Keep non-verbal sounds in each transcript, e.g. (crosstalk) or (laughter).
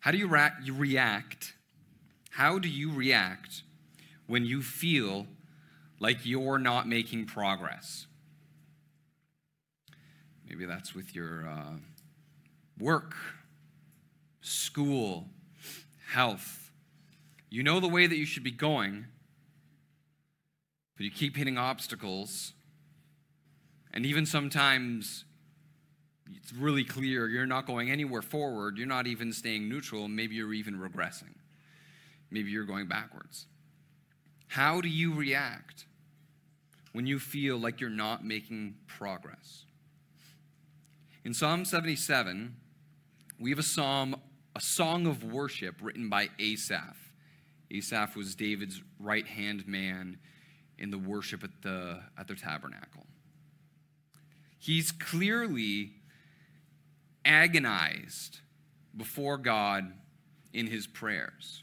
How do you, ra- you react? How do you react when you feel like you're not making progress? Maybe that's with your uh, work, school, health. You know the way that you should be going, but you keep hitting obstacles. And even sometimes it's really clear you're not going anywhere forward. You're not even staying neutral. Maybe you're even regressing. Maybe you're going backwards. How do you react when you feel like you're not making progress? In Psalm 77, we have a psalm, a song of worship written by Asaph. Asaph was David's right hand man in the worship at the, at the tabernacle. He's clearly agonized before God in his prayers.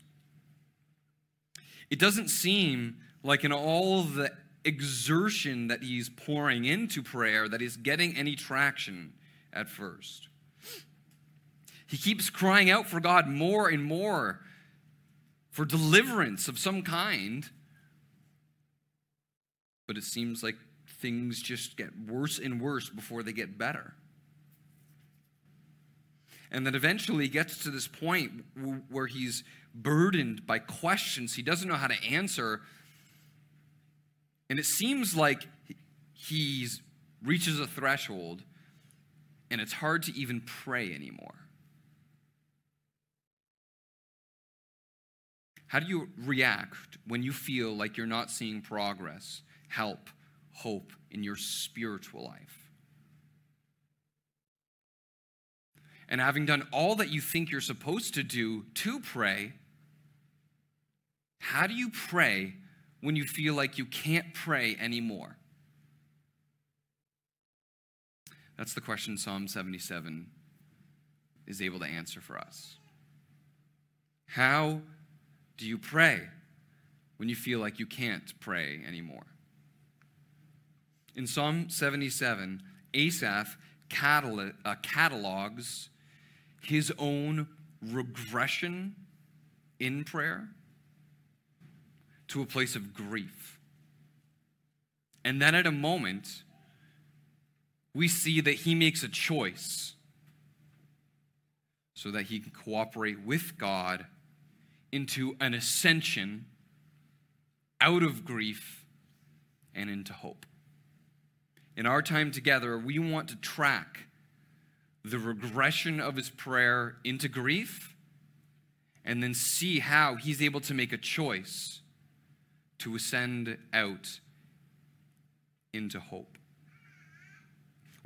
It doesn't seem like in all the exertion that he's pouring into prayer that he's getting any traction at first. He keeps crying out for God more and more for deliverance of some kind. But it seems like things just get worse and worse before they get better. And then eventually gets to this point where he's burdened by questions he doesn't know how to answer. And it seems like he reaches a threshold and it's hard to even pray anymore. How do you react when you feel like you're not seeing progress, help, hope in your spiritual life? And having done all that you think you're supposed to do to pray, how do you pray when you feel like you can't pray anymore? That's the question Psalm 77 is able to answer for us. How do you pray when you feel like you can't pray anymore? In Psalm 77, Asaph uh, catalogs his own regression in prayer to a place of grief. And then at a moment, we see that he makes a choice so that he can cooperate with God into an ascension out of grief and into hope. In our time together, we want to track the regression of his prayer into grief and then see how he's able to make a choice to ascend out into hope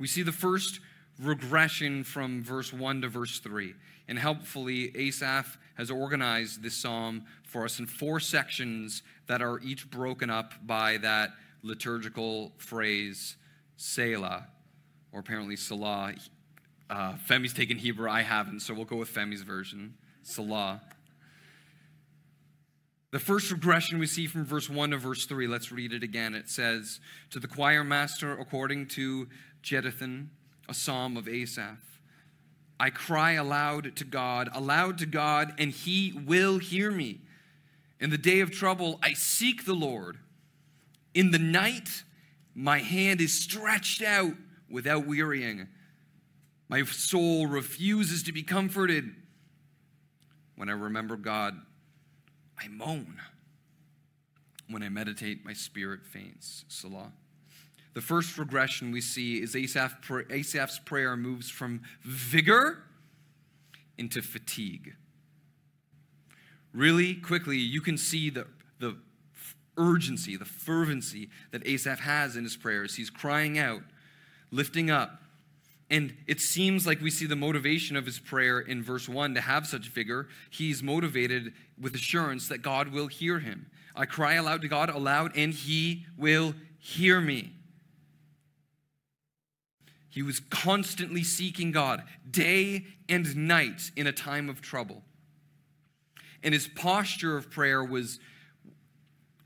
we see the first regression from verse 1 to verse 3. And helpfully, Asaph has organized this psalm for us in four sections that are each broken up by that liturgical phrase, Selah, or apparently Salah. Uh, Femi's taken Hebrew, I haven't, so we'll go with Femi's version, Salah. The first regression we see from verse 1 to verse 3, let's read it again. It says, To the choir master, according to Jeduthun, a psalm of Asaph. I cry aloud to God, aloud to God, and he will hear me. In the day of trouble, I seek the Lord. In the night, my hand is stretched out without wearying. My soul refuses to be comforted. When I remember God, I moan. When I meditate, my spirit faints. Salah. The first regression we see is Asaph, Asaph's prayer moves from vigor into fatigue. Really quickly, you can see the, the urgency, the fervency that Asaph has in his prayers. He's crying out, lifting up. And it seems like we see the motivation of his prayer in verse 1 to have such vigor. He's motivated with assurance that God will hear him. I cry aloud to God aloud, and he will hear me. He was constantly seeking God day and night in a time of trouble. And his posture of prayer was,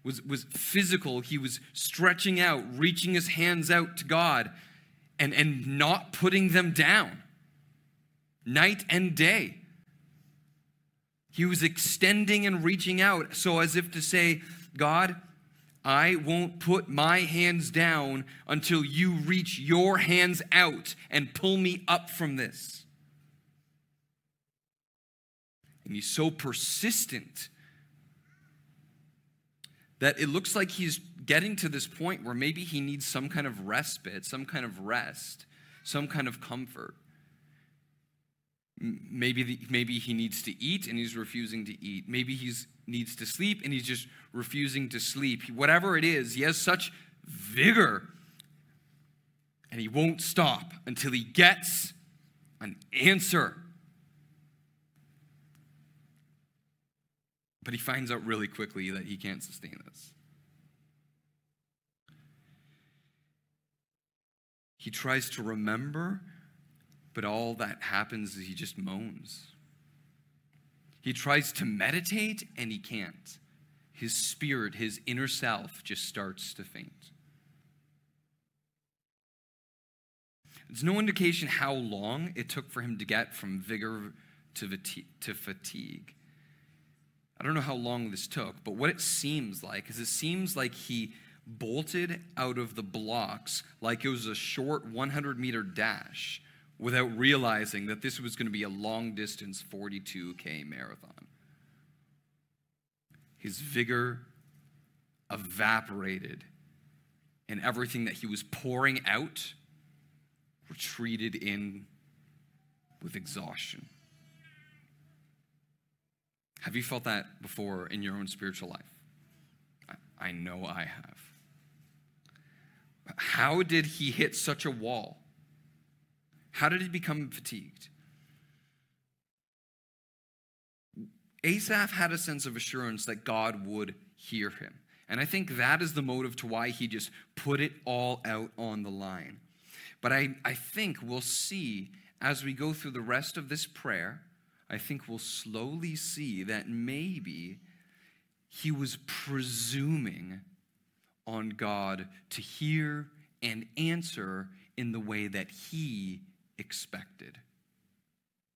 was, was physical. He was stretching out, reaching his hands out to God, and, and not putting them down night and day. He was extending and reaching out, so as if to say, God, I won't put my hands down until you reach your hands out and pull me up from this. And he's so persistent that it looks like he's getting to this point where maybe he needs some kind of respite, some kind of rest, some kind of comfort. Maybe, the, maybe he needs to eat and he's refusing to eat. Maybe he needs to sleep and he's just refusing to sleep. Whatever it is, he has such vigor and he won't stop until he gets an answer. But he finds out really quickly that he can't sustain this. He tries to remember, but all that happens is he just moans. He tries to meditate and he can't. His spirit, his inner self, just starts to faint. There's no indication how long it took for him to get from vigor to fatigue. I don't know how long this took, but what it seems like is it seems like he bolted out of the blocks like it was a short 100 meter dash without realizing that this was going to be a long distance 42K marathon. His vigor evaporated, and everything that he was pouring out retreated in with exhaustion. Have you felt that before in your own spiritual life? I know I have. How did he hit such a wall? How did he become fatigued? Asaph had a sense of assurance that God would hear him. And I think that is the motive to why he just put it all out on the line. But I, I think we'll see as we go through the rest of this prayer I think we'll slowly see that maybe he was presuming on God to hear and answer in the way that he expected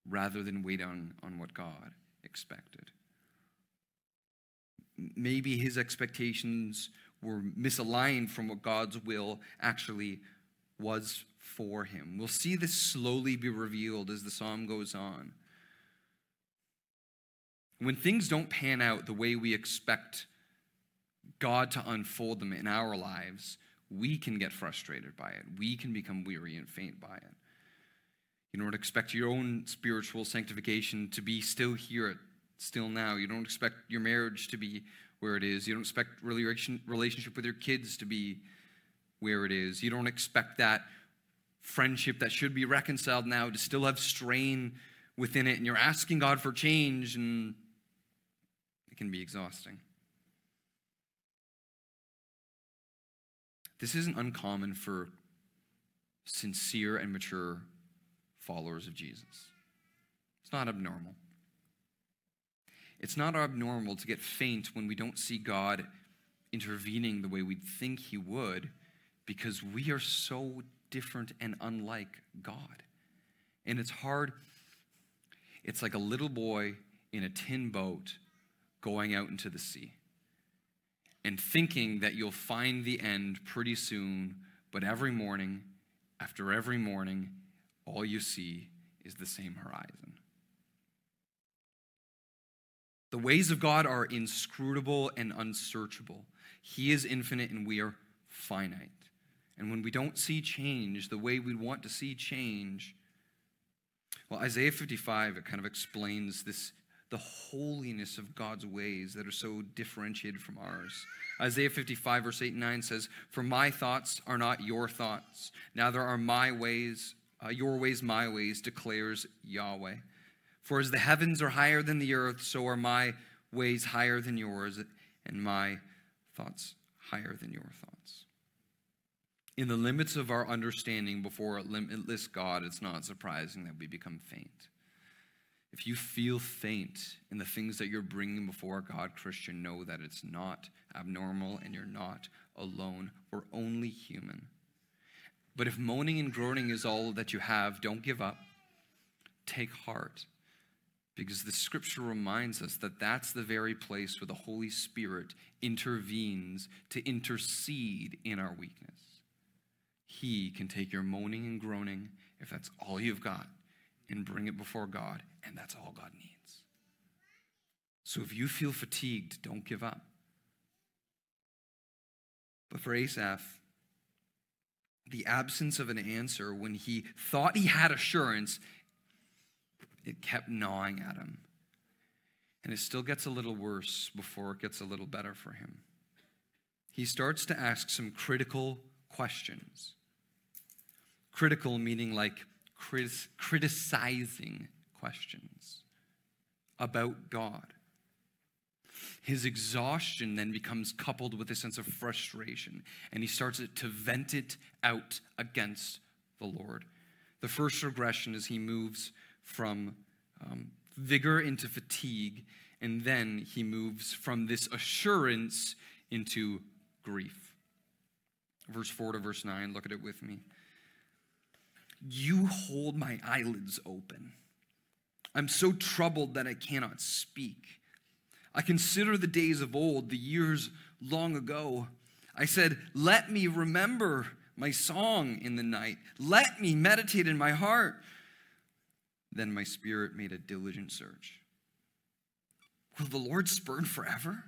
rather than wait on, on what God expected. Maybe his expectations were misaligned from what God's will actually was for him. We'll see this slowly be revealed as the psalm goes on. When things don't pan out the way we expect God to unfold them in our lives, we can get frustrated by it. We can become weary and faint by it. You don't expect your own spiritual sanctification to be still here, still now. You don't expect your marriage to be where it is. You don't expect relationship with your kids to be where it is. You don't expect that friendship that should be reconciled now to still have strain within it. And you're asking God for change, and can be exhausting. This isn't uncommon for sincere and mature followers of Jesus. It's not abnormal. It's not abnormal to get faint when we don't see God intervening the way we'd think He would because we are so different and unlike God. And it's hard. It's like a little boy in a tin boat going out into the sea and thinking that you'll find the end pretty soon, but every morning, after every morning, all you see is the same horizon. The ways of God are inscrutable and unsearchable. He is infinite and we are finite. And when we don't see change the way we want to see change, well, Isaiah 55, it kind of explains this the holiness of God's ways that are so differentiated from ours. Isaiah 55, verse 8 and 9 says, For my thoughts are not your thoughts, neither are my ways, uh, your ways my ways, declares Yahweh. For as the heavens are higher than the earth, so are my ways higher than yours, and my thoughts higher than your thoughts. In the limits of our understanding before a limitless God, it's not surprising that we become faint. If you feel faint in the things that you're bringing before God, Christian, know that it's not abnormal and you're not alone. We're only human. But if moaning and groaning is all that you have, don't give up. Take heart Because the scripture reminds us that that's the very place where the Holy Spirit intervenes to intercede in our weakness. He can take your moaning and groaning, if that's all you've got, and bring it before God, and that's all God needs. So if you feel fatigued, don't give up. But for Asaph, the absence of an answer when he thought he had assurance it kept gnawing at him. And it still gets a little worse before it gets a little better for him. He starts to ask some critical questions. Critical meaning like criticizing questions about God. His exhaustion then becomes coupled with a sense of frustration, and he starts to vent it out against the Lord. The first regression is he moves from um, vigor into fatigue, and then he moves from this assurance into grief. Verse 4 to verse 9, look at it with me. You hold my eyelids open. I'm so troubled that I cannot speak. I consider the days of old, the years long ago. I said, Let me remember my song in the night. Let me meditate in my heart. Then my spirit made a diligent search. Will the Lord spurn forever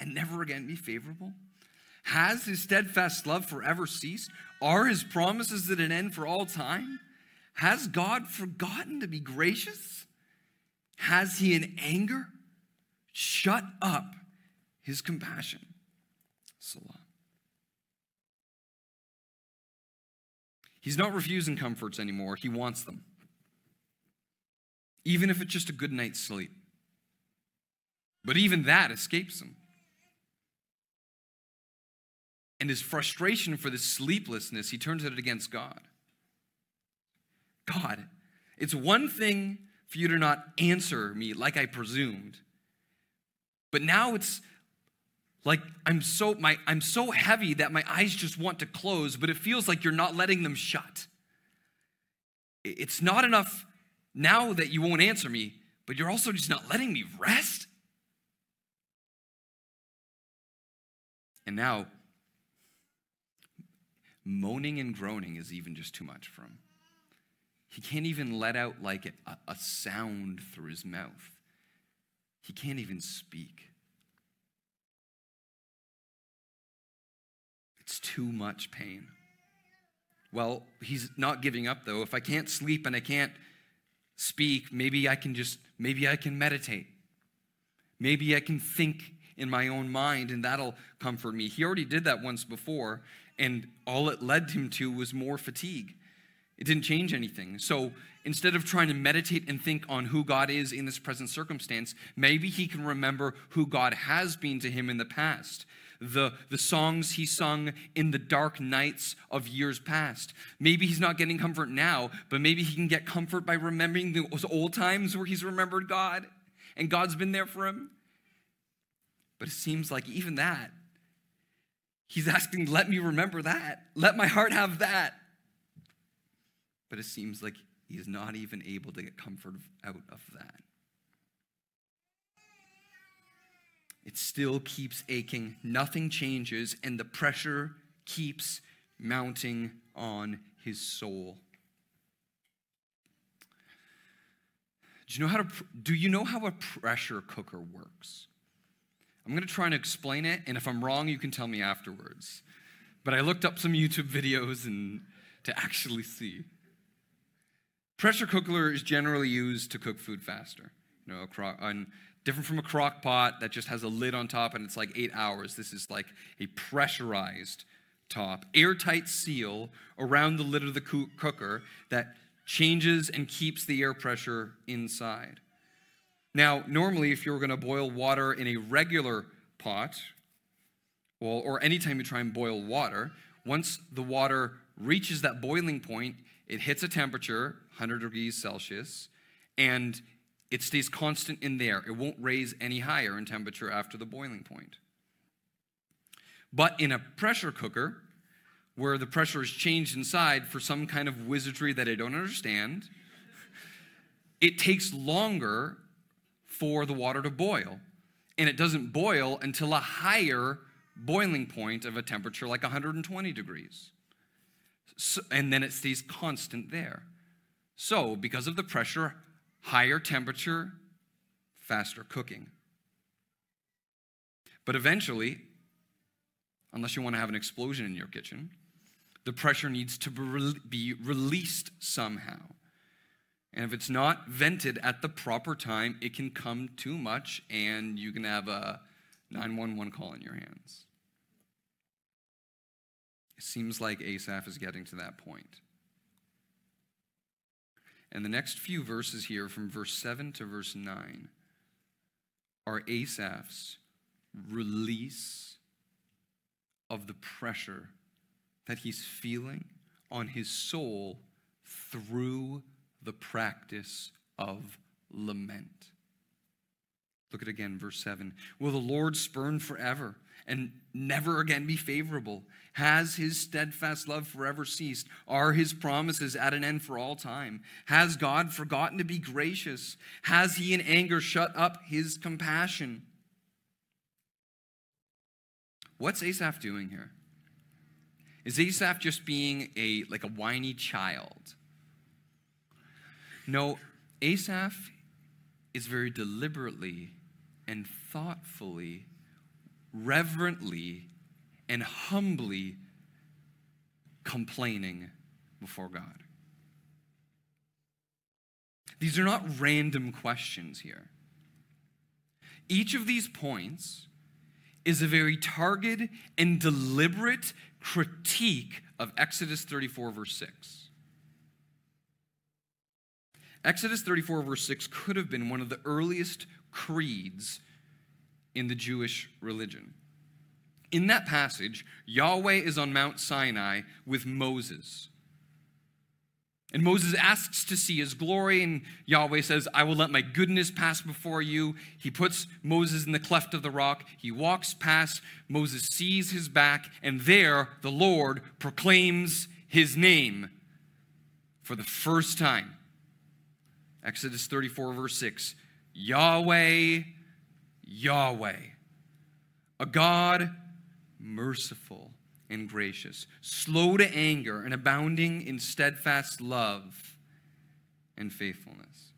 and never again be favorable? Has his steadfast love forever ceased? Are his promises at an end for all time? Has God forgotten to be gracious? Has he in anger shut up his compassion? Selah. He's not refusing comforts anymore, he wants them even if it's just a good night's sleep. But even that escapes him. And his frustration for this sleeplessness, he turns it against God. God, it's one thing for you to not answer me like I presumed. But now it's like I'm so my I'm so heavy that my eyes just want to close, but it feels like you're not letting them shut. It's not enough now that you won't answer me, but you're also just not letting me rest? And now, moaning and groaning is even just too much for him. He can't even let out like a, a sound through his mouth. He can't even speak. It's too much pain. Well, he's not giving up though. If I can't sleep and I can't speak, maybe I can just, maybe I can meditate. Maybe I can think in my own mind and that'll comfort me. He already did that once before, and all it led him to was more fatigue. It didn't change anything. So instead of trying to meditate and think on who God is in this present circumstance, maybe he can remember who God has been to him in the past the, the songs he sung in the dark nights of years past. Maybe he's not getting comfort now, but maybe he can get comfort by remembering those old times where he's remembered God and God's been there for him. But it seems like even that, he's asking, let me remember that. Let my heart have that. But it seems like he's not even able to get comfort out of that. it still keeps aching. Nothing changes, and the pressure keeps mounting on his soul. Do you know how to do you know how a pressure cooker works? I'm going to try and explain it, and if I'm wrong, you can tell me afterwards. But I looked up some YouTube videos and to actually see. Pressure cooker is generally used to cook food faster. You know, on different from a crock pot that just has a lid on top and it's like eight hours. This is like a pressurized top, airtight seal around the lid of the cooker that changes and keeps the air pressure inside. Now, normally, if you were going to boil water in a regular pot, well, or anytime you try and boil water, once the water reaches that boiling point, it hits a temperature, 100 degrees Celsius, and it stays constant in there. It won't raise any higher in temperature after the boiling point. But in a pressure cooker, where the pressure is changed inside for some kind of wizardry that I don't understand, (laughs) it takes longer for the water to boil. And it doesn't boil until a higher boiling point of a temperature like 120 degrees. So, and then it stays constant there. So, because of the pressure, higher temperature, faster cooking. But eventually, unless you want to have an explosion in your kitchen, the pressure needs to be released somehow. And if it's not vented at the proper time, it can come too much and you can have a 911 call in your hands. It seems like Asaph is getting to that point. And the next few verses here, from verse 7 to verse 9, are Asaph's release of the pressure that he's feeling on his soul through the practice of lament. Look at again, verse 7. Will the Lord spurn forever and never again be favorable? Has his steadfast love forever ceased? Are his promises at an end for all time? Has God forgotten to be gracious? Has he in anger shut up his compassion? What's Asaph doing here? Is Asaph just being a like a whiny child? No, Asaph is very deliberately and thoughtfully, reverently, and humbly complaining before God. These are not random questions here. Each of these points is a very targeted and deliberate critique of Exodus 34, verse 6. Exodus 34, verse 6 could have been one of the earliest creeds in the Jewish religion. In that passage, Yahweh is on Mount Sinai with Moses. And Moses asks to see his glory, and Yahweh says, I will let my goodness pass before you. He puts Moses in the cleft of the rock. He walks past. Moses sees his back, and there the Lord proclaims his name for the first time. Exodus 34, verse 6 Yahweh, Yahweh, a God merciful and gracious, slow to anger, and abounding in steadfast love and faithfulness.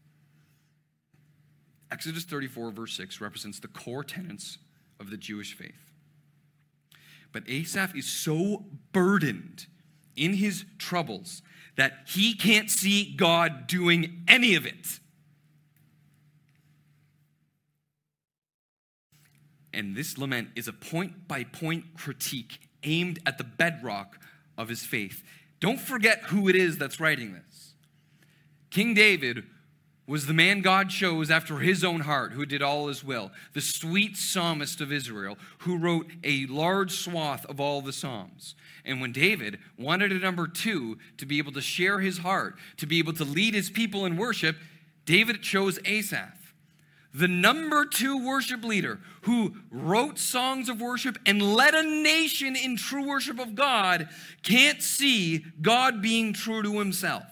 Exodus 34, verse 6 represents the core tenets of the Jewish faith. But Asaph is so burdened in his troubles that he can't see God doing any of it. And this lament is a point by point critique aimed at the bedrock of his faith. Don't forget who it is that's writing this. King David was the man God chose after his own heart, who did all his will, the sweet psalmist of Israel, who wrote a large swath of all the Psalms. And when David wanted a number two to be able to share his heart, to be able to lead his people in worship, David chose Asaph, the number two worship leader who wrote songs of worship and led a nation in true worship of God, can't see God being true to himself.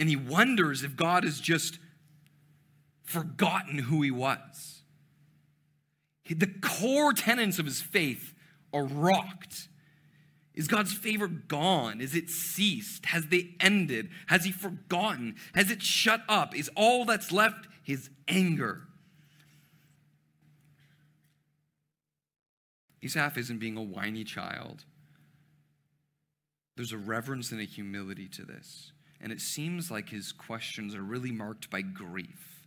And he wonders if God has just forgotten who he was. The core tenets of his faith are rocked. Is God's favor gone? Is it ceased? Has they ended? Has he forgotten? Has it shut up? Is all that's left his anger? Asaph isn't being a whiny child. There's a reverence and a humility to this. And it seems like his questions are really marked by grief.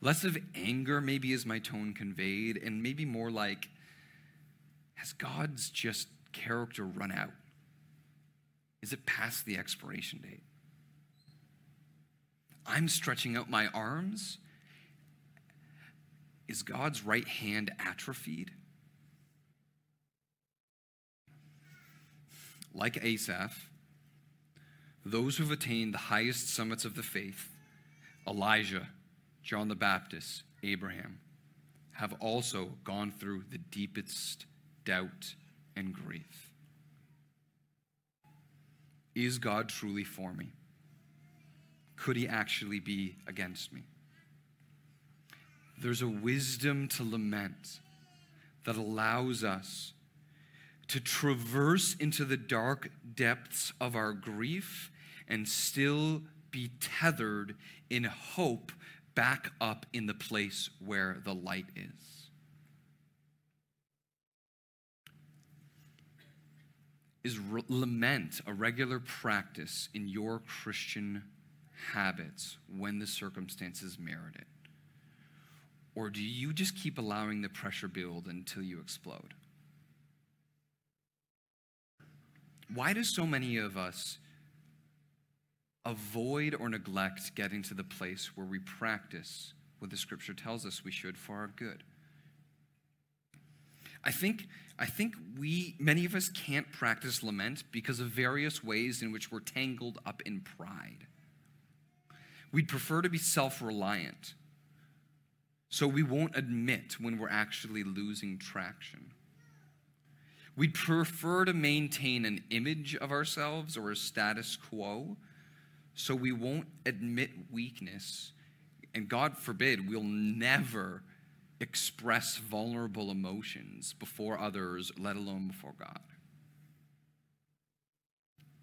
Less of anger, maybe, is my tone conveyed, and maybe more like, has God's just character run out? Is it past the expiration date? I'm stretching out my arms. Is God's right hand atrophied? Like Asaph, those who've attained the highest summits of the faith, Elijah, John the Baptist, Abraham, have also gone through the deepest doubt and grief. Is God truly for me? could he actually be against me? There's a wisdom to lament that allows us to traverse into the dark depths of our grief and still be tethered in hope back up in the place where the light is. Is re- lament a regular practice in your Christian habits when the circumstances merit it? Or do you just keep allowing the pressure build until you explode? Why do so many of us avoid or neglect getting to the place where we practice what the scripture tells us we should for our good? I think, I think we, many of us can't practice lament because of various ways in which we're tangled up in pride. We'd prefer to be self reliant, so we won't admit when we're actually losing traction. We'd prefer to maintain an image of ourselves or a status quo, so we won't admit weakness. And God forbid, we'll never express vulnerable emotions before others, let alone before God.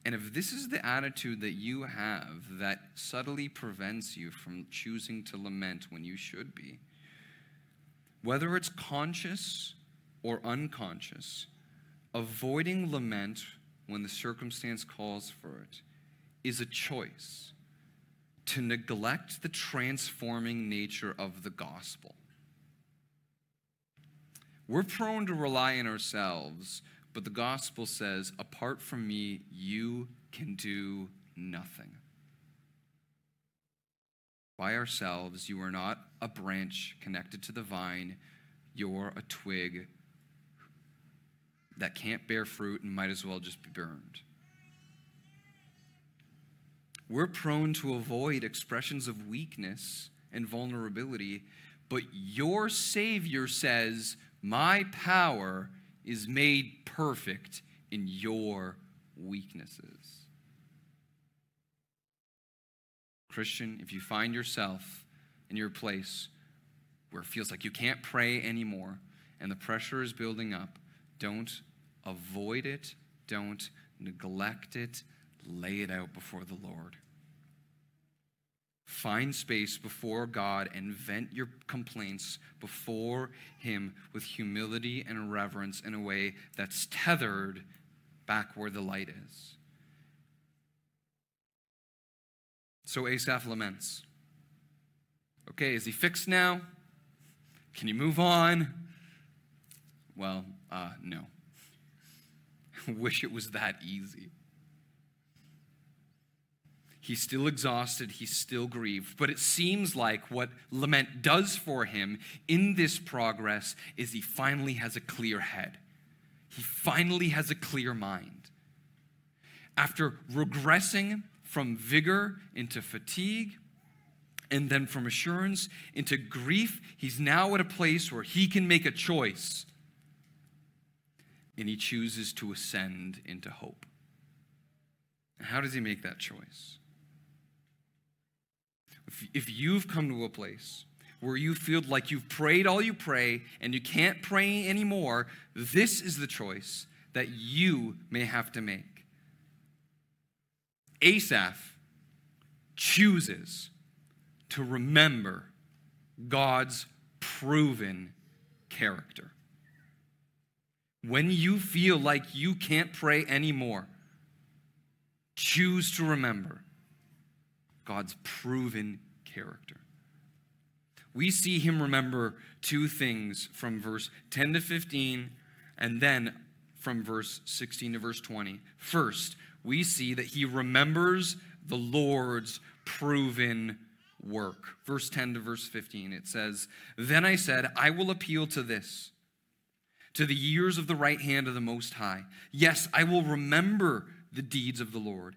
And if this is the attitude that you have that subtly prevents you from choosing to lament when you should be, whether it's conscious or unconscious, avoiding lament when the circumstance calls for it is a choice to neglect the transforming nature of the gospel. We're prone to rely on ourselves, but the gospel says, apart from me, you can do nothing. By ourselves, you are not a branch connected to the vine, you're a twig that can't bear fruit and might as well just be burned. We're prone to avoid expressions of weakness and vulnerability, but your Savior says, My power is made perfect in your weaknesses. Christian, if you find yourself in your place where it feels like you can't pray anymore and the pressure is building up, don't avoid it, don't neglect it, lay it out before the Lord. Find space before God and vent your complaints before Him with humility and reverence in a way that's tethered back where the light is. So Asaph laments. Okay, is he fixed now? Can you move on? Well, uh, no. (laughs) Wish it was that easy. He's still exhausted, he's still grieved. But it seems like what lament does for him in this progress is he finally has a clear head. He finally has a clear mind. After regressing from vigor into fatigue, and then from assurance into grief, he's now at a place where he can make a choice and he chooses to ascend into hope. How does he make that choice? If, if you've come to a place where you feel like you've prayed all you pray and you can't pray anymore, this is the choice that you may have to make. Asaph chooses to remember God's proven character. When you feel like you can't pray anymore, choose to remember God's proven character. We see him remember two things from verse 10 to 15 and then from verse 16 to verse 20. First, we see that he remembers the Lord's proven work. Verse 10 to verse 15, it says, Then I said, I will appeal to this to the years of the right hand of the Most High. Yes, I will remember the deeds of the Lord.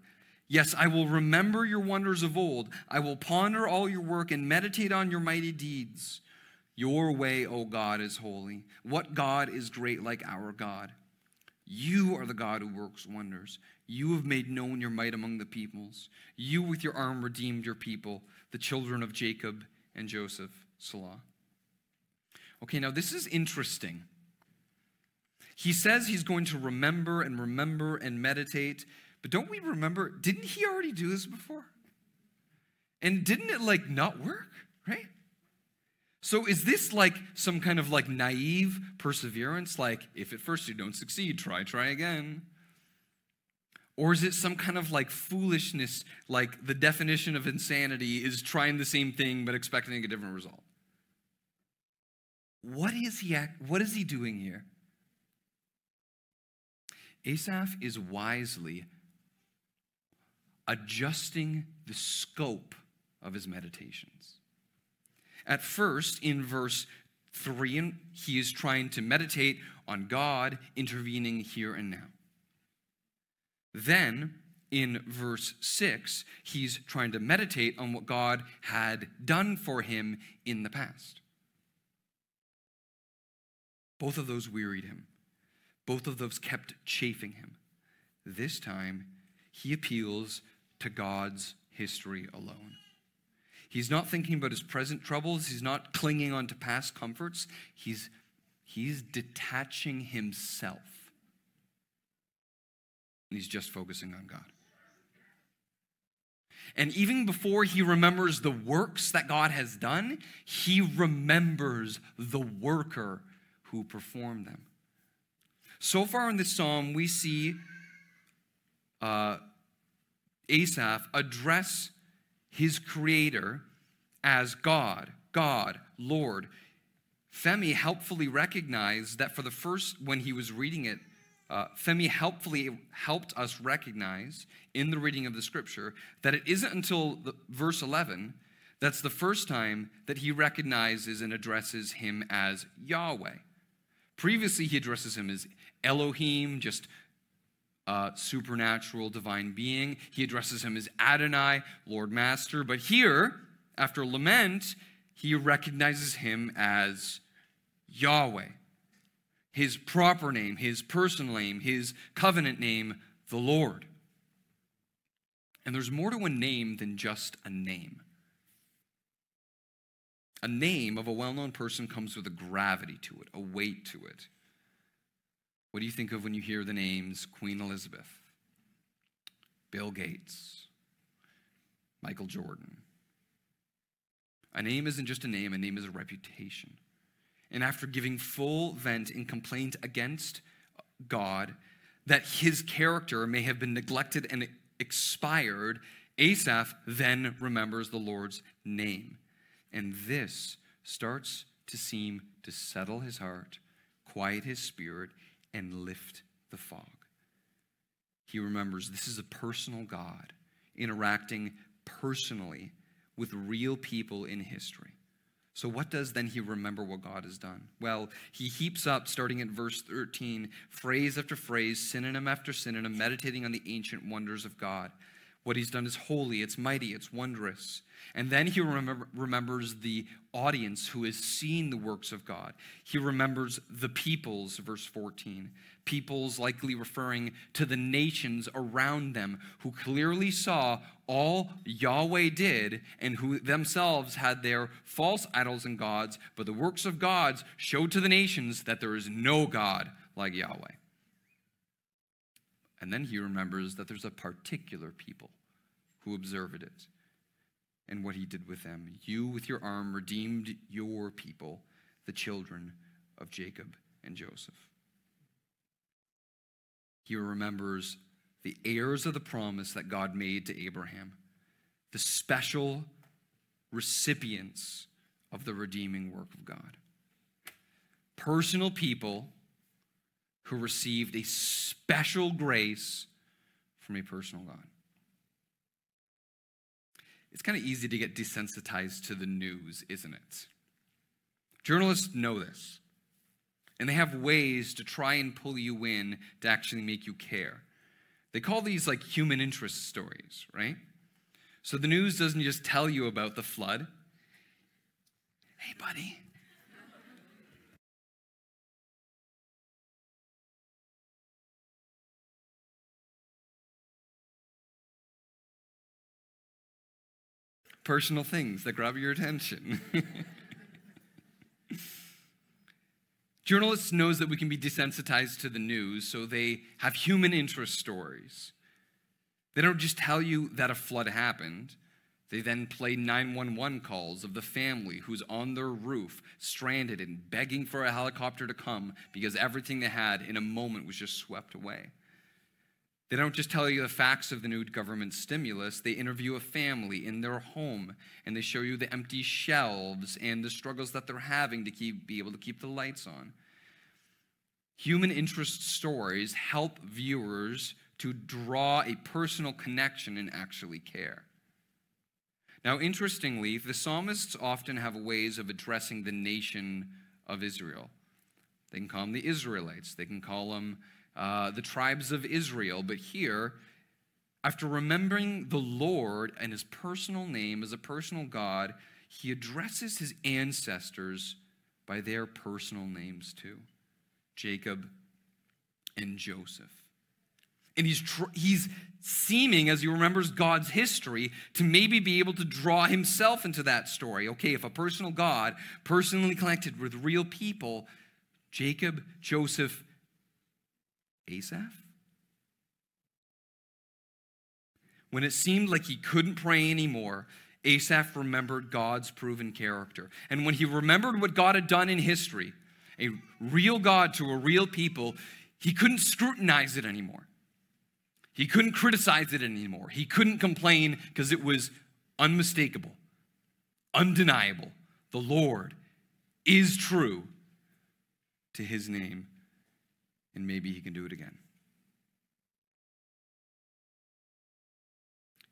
Yes, I will remember your wonders of old. I will ponder all your work and meditate on your mighty deeds. Your way, O God, is holy. What God is great like our God? You are the God who works wonders. You have made known your might among the peoples. You with your arm redeemed your people, the children of Jacob and Joseph. Selah. Okay, now this is interesting. He says he's going to remember and remember and meditate, but don't we remember? Didn't he already do this before? And didn't it like not work, right? So is this like some kind of like naive perseverance? Like, if at first you don't succeed, try, try again. Or is it some kind of like foolishness, like the definition of insanity is trying the same thing but expecting a different result? What is he act, what is he doing here? Asaph is wisely adjusting the scope of his meditations. At first, in verse 3, he is trying to meditate on God intervening here and now. Then, in verse 6, he's trying to meditate on what God had done for him in the past. Both of those wearied him. Both of those kept chafing him. This time, he appeals to God's history alone. He's not thinking about his present troubles. He's not clinging on to past comforts. He's, he's detaching himself. And he's just focusing on God. And even before he remembers the works that God has done, he remembers the worker who performed them. So far in this psalm, we see uh, Asaph address his creator as God, God, Lord. Femi helpfully recognized that for the first, when he was reading it, uh, Femi helpfully helped us recognize in the reading of the scripture that it isn't until the, verse 11 that's the first time that he recognizes and addresses him as Yahweh. Previously, he addresses him as Elohim, just uh, supernatural divine being. He addresses him as Adonai, Lord Master. But here, after lament, he recognizes him as Yahweh, his proper name, his personal name, his covenant name, the Lord. And there's more to a name than just a name. A name of a well known person comes with a gravity to it, a weight to it. What do you think of when you hear the names Queen Elizabeth, Bill Gates, Michael Jordan? A name isn't just a name, a name is a reputation. And after giving full vent in complaint against God, that his character may have been neglected and expired, Asaph then remembers the Lord's name. And this starts to seem to settle his heart, quiet his spirit, and lift the fog. He remembers this is a personal God interacting personally with real people in history. So, what does then he remember what God has done? Well, he heaps up, starting at verse 13, phrase after phrase, synonym after synonym, meditating on the ancient wonders of God. What he's done is holy, it's mighty, it's wondrous. And then he remember, remembers the audience who has seen the works of God. He remembers the peoples, verse 14. Peoples likely referring to the nations around them who clearly saw all Yahweh did and who themselves had their false idols and gods, but the works of gods showed to the nations that there is no God like Yahweh. And then he remembers that there's a particular people who observed it and what he did with them. You, with your arm, redeemed your people, the children of Jacob and Joseph. He remembers the heirs of the promise that God made to Abraham, the special recipients of the redeeming work of God. Personal people who received a special grace from a personal God. It's kind of easy to get desensitized to the news, isn't it? Journalists know this. And they have ways to try and pull you in to actually make you care. They call these like human interest stories, right? So the news doesn't just tell you about the flood. Hey, buddy, personal things that grab your attention. (laughs) Journalists knows that we can be desensitized to the news, so they have human interest stories. They don't just tell you that a flood happened. They then play 911 calls of the family who's on their roof, stranded and begging for a helicopter to come because everything they had in a moment was just swept away. They don't just tell you the facts of the new government stimulus, they interview a family in their home and they show you the empty shelves and the struggles that they're having to keep, be able to keep the lights on. Human interest stories help viewers to draw a personal connection and actually care. Now, interestingly, the psalmists often have ways of addressing the nation of Israel. They can call them the Israelites, they can call them uh, the tribes of Israel. But here, after remembering the Lord and his personal name as a personal God, he addresses his ancestors by their personal names too Jacob and Joseph. And he's, tr- he's seeming, as he remembers God's history, to maybe be able to draw himself into that story. Okay, if a personal God, personally connected with real people, Jacob, Joseph, Asaph? When it seemed like he couldn't pray anymore, Asaph remembered God's proven character. And when he remembered what God had done in history, a real God to a real people, he couldn't scrutinize it anymore. He couldn't criticize it anymore. He couldn't complain because it was unmistakable, undeniable. The Lord is true to his name and maybe he can do it again.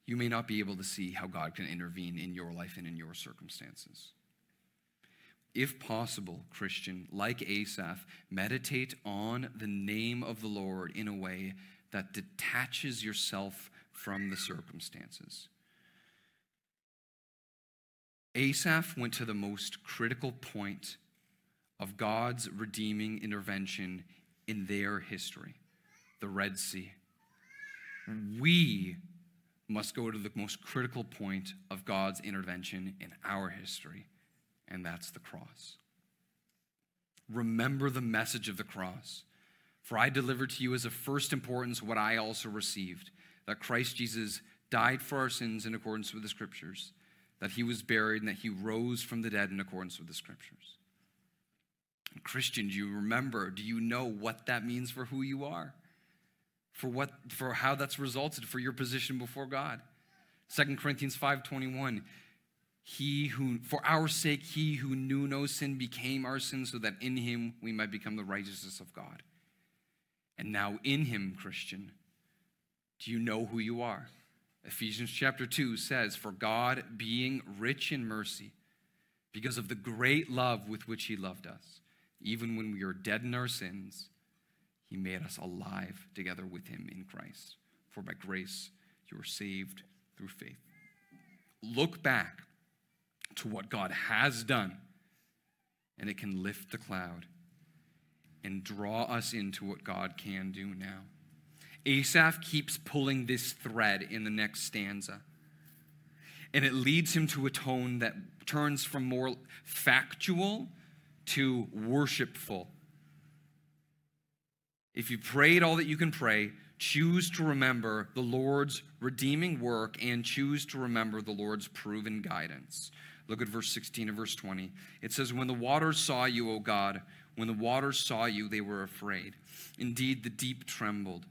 You may not be able to see how God can intervene in your life and in your circumstances. If possible, Christian, like Asaph, meditate on the name of the Lord in a way that detaches yourself from the circumstances. Asaph went to the most critical point of God's redeeming intervention in their history the Red Sea. We must go to the most critical point of God's intervention in our history, and that's the cross. Remember the message of the cross. For I delivered to you as of first importance what I also received that Christ Jesus died for our sins in accordance with the Scriptures, that he was buried, and that he rose from the dead in accordance with the Scriptures. Christian, do you remember? Do you know what that means for who you are? For what for how that's resulted for your position before God. 2 Corinthians 5:21 He who for our sake he who knew no sin became our sin so that in him we might become the righteousness of God. And now in him, Christian, do you know who you are? Ephesians chapter 2 says, For God, being rich in mercy, because of the great love with which he loved us, even when we were dead in our sins, he made us alive together with him in Christ. For by grace you are saved through faith. Look back to what God has done, and it can lift the cloud and draw us into what God can do now. Asaph keeps pulling this thread in the next stanza. And it leads him to a tone that turns from more factual to worshipful. If you prayed all that you can pray, choose to remember the Lord's redeeming work and choose to remember the Lord's proven guidance. Look at verse 16 and verse 20. It says, When the waters saw you, O God, when the waters saw you, they were afraid. Indeed, the deep trembled.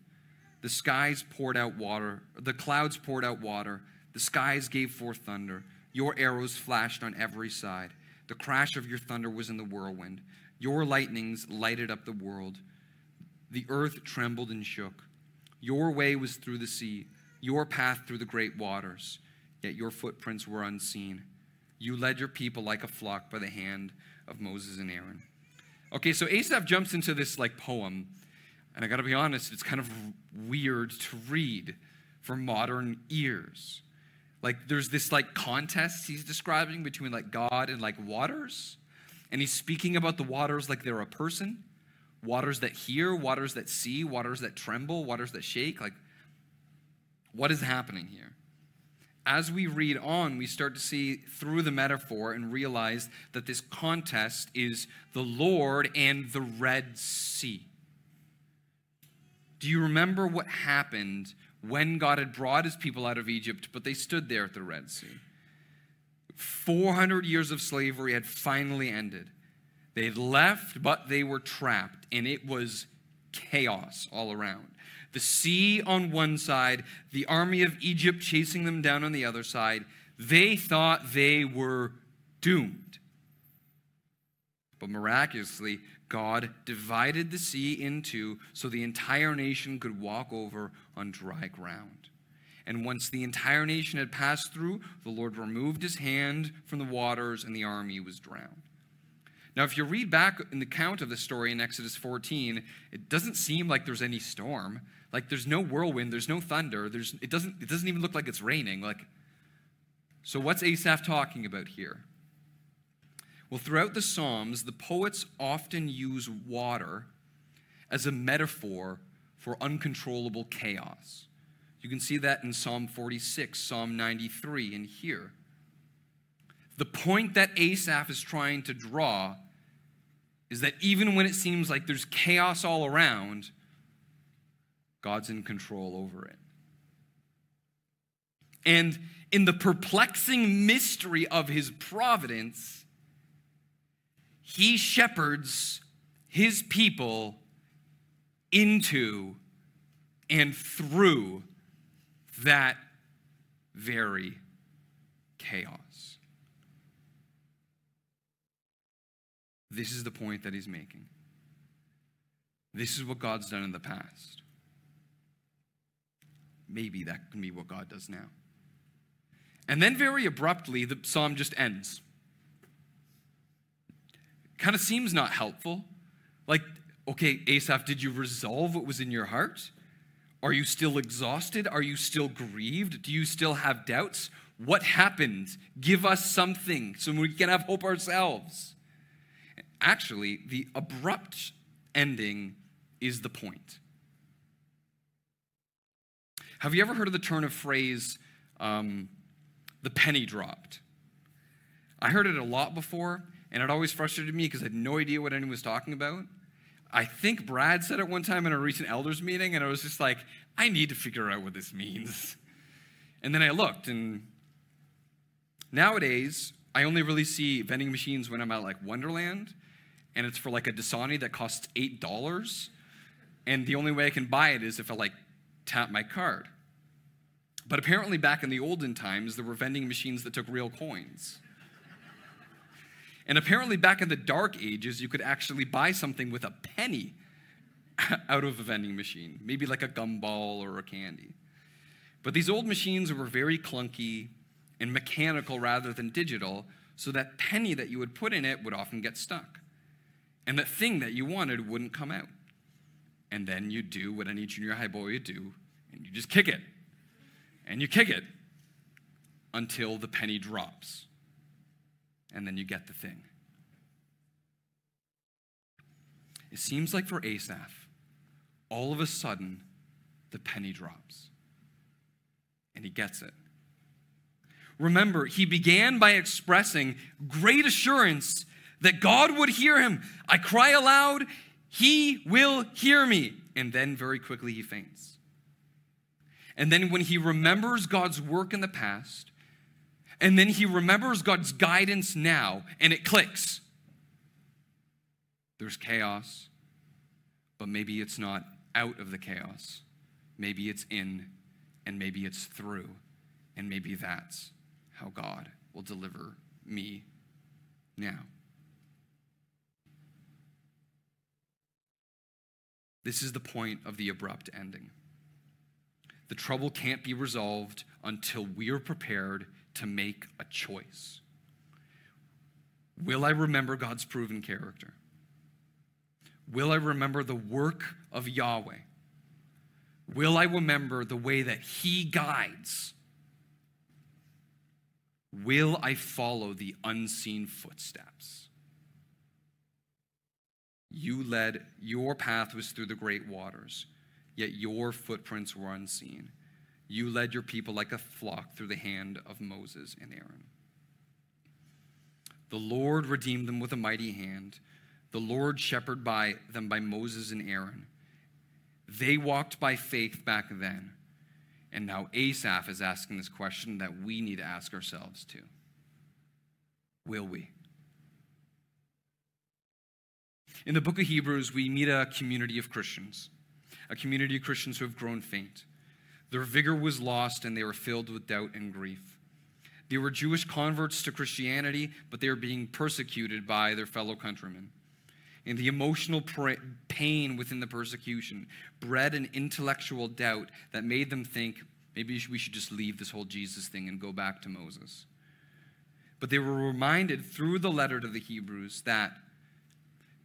The skies poured out water, the clouds poured out water, the skies gave forth thunder. Your arrows flashed on every side. The crash of your thunder was in the whirlwind. Your lightnings lighted up the world. The earth trembled and shook. Your way was through the sea, your path through the great waters, yet your footprints were unseen. You led your people like a flock by the hand of Moses and Aaron. Okay, so Asaph jumps into this like poem, and I gotta be honest, it's kind of weird to read for modern ears. Like there's this like contest he's describing between like God and like waters. And he's speaking about the waters like they're a person. Waters that hear, waters that see, waters that tremble, waters that shake. Like, what is happening here? as we read on, we start to see through the metaphor and realize that this contest is the Lord and the Red Sea. Do you remember what happened when God had brought his people out of Egypt, but they stood there at the Red Sea? 400 years of slavery had finally ended. They had left, but they were trapped, and it was chaos all around. The sea on one side, the army of Egypt chasing them down on the other side. They thought they were doomed. But miraculously, God divided the sea in two so the entire nation could walk over on dry ground. And once the entire nation had passed through, the Lord removed his hand from the waters and the army was drowned. Now, if you read back in the account of the story in Exodus 14, it doesn't seem like there's any storm. Like there's no whirlwind, there's no thunder, there's it doesn't it doesn't even look like it's raining. Like so what's Asaph talking about here? Well, throughout the Psalms, the poets often use water as a metaphor for uncontrollable chaos. You can see that in Psalm 46, Psalm 93, and here. The point that Asaph is trying to draw is that even when it seems like there's chaos all around, God's in control over it. And in the perplexing mystery of his providence, he shepherds his people into and through that very chaos. This is the point that he's making. This is what God's done in the past. Maybe that can be what God does now. And then, very abruptly, the psalm just ends. Kind of seems not helpful. Like, okay, Asaph, did you resolve what was in your heart? Are you still exhausted? Are you still grieved? Do you still have doubts? What happened? Give us something so we can have hope ourselves. Actually, the abrupt ending is the point. Have you ever heard of the turn of phrase, um, the penny dropped? I heard it a lot before, and it always frustrated me because I had no idea what anyone was talking about. I think Brad said it one time in a recent elders meeting, and I was just like, I need to figure out what this means. And then I looked, and nowadays, I only really see vending machines when I'm at like Wonderland, and it's for like a Dasani that costs $8. And the only way I can buy it is if I like tap my card. But apparently, back in the olden times, there were vending machines that took real coins. And apparently, back in the dark ages, you could actually buy something with a penny (laughs) out of a vending machine, maybe like a gumball or a candy. But these old machines were very clunky and mechanical rather than digital, so that penny that you would put in it would often get stuck. And that thing that you wanted wouldn't come out. And then you do what any junior high boy would do, and you just kick it. And you kick it until the penny drops. And then you get the thing. It seems like for Asaph, all of a sudden, the penny drops. And he gets it. Remember, he began by expressing great assurance that God would hear him. I cry aloud, he will hear me. And then very quickly he faints. And then when he remembers God's work in the past, and then he remembers God's guidance now, and it clicks. There's chaos, but maybe it's not out of the chaos. Maybe it's in, and maybe it's through, and maybe that's how God will deliver me now. This is the point of the abrupt ending. The trouble can't be resolved until we are prepared to make a choice. Will I remember God's proven character? Will I remember the work of Yahweh? Will I remember the way that He guides? Will I follow the unseen footsteps? You led, your path was through the great waters, yet your footprints were unseen. You led your people like a flock through the hand of Moses and Aaron. The Lord redeemed them with a mighty hand. The Lord shepherded by them by Moses and Aaron. They walked by faith back then. And now Asaph is asking this question that we need to ask ourselves too. Will we? In the book of Hebrews, we meet a community of Christians, a community of Christians who have grown faint. Their vigor was lost and they were filled with doubt and grief. They were Jewish converts to Christianity, but they were being persecuted by their fellow countrymen. And the emotional pain within the persecution bred an intellectual doubt that made them think maybe we should just leave this whole Jesus thing and go back to Moses. But they were reminded through the letter to the Hebrews that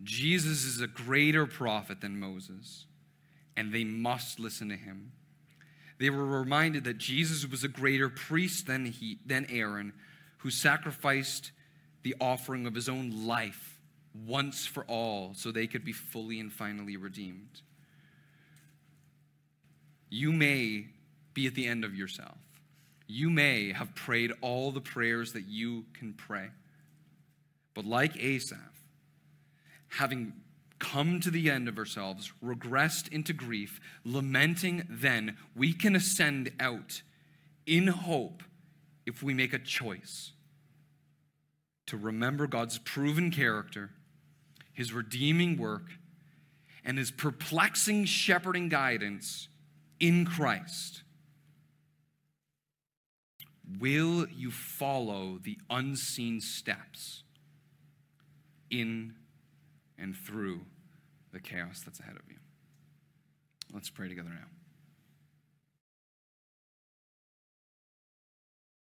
Jesus is a greater prophet than Moses, and they must listen to him. They were reminded that Jesus was a greater priest than, he, than Aaron, who sacrificed the offering of his own life once for all so they could be fully and finally redeemed. You may be at the end of yourself. You may have prayed all the prayers that you can pray. But like Asaph, having come to the end of ourselves, regressed into grief, lamenting, then we can ascend out in hope if we make a choice to remember God's proven character, his redeeming work, and his perplexing shepherding guidance in Christ. Will you follow the unseen steps in and through the chaos that's ahead of you. Let's pray together now.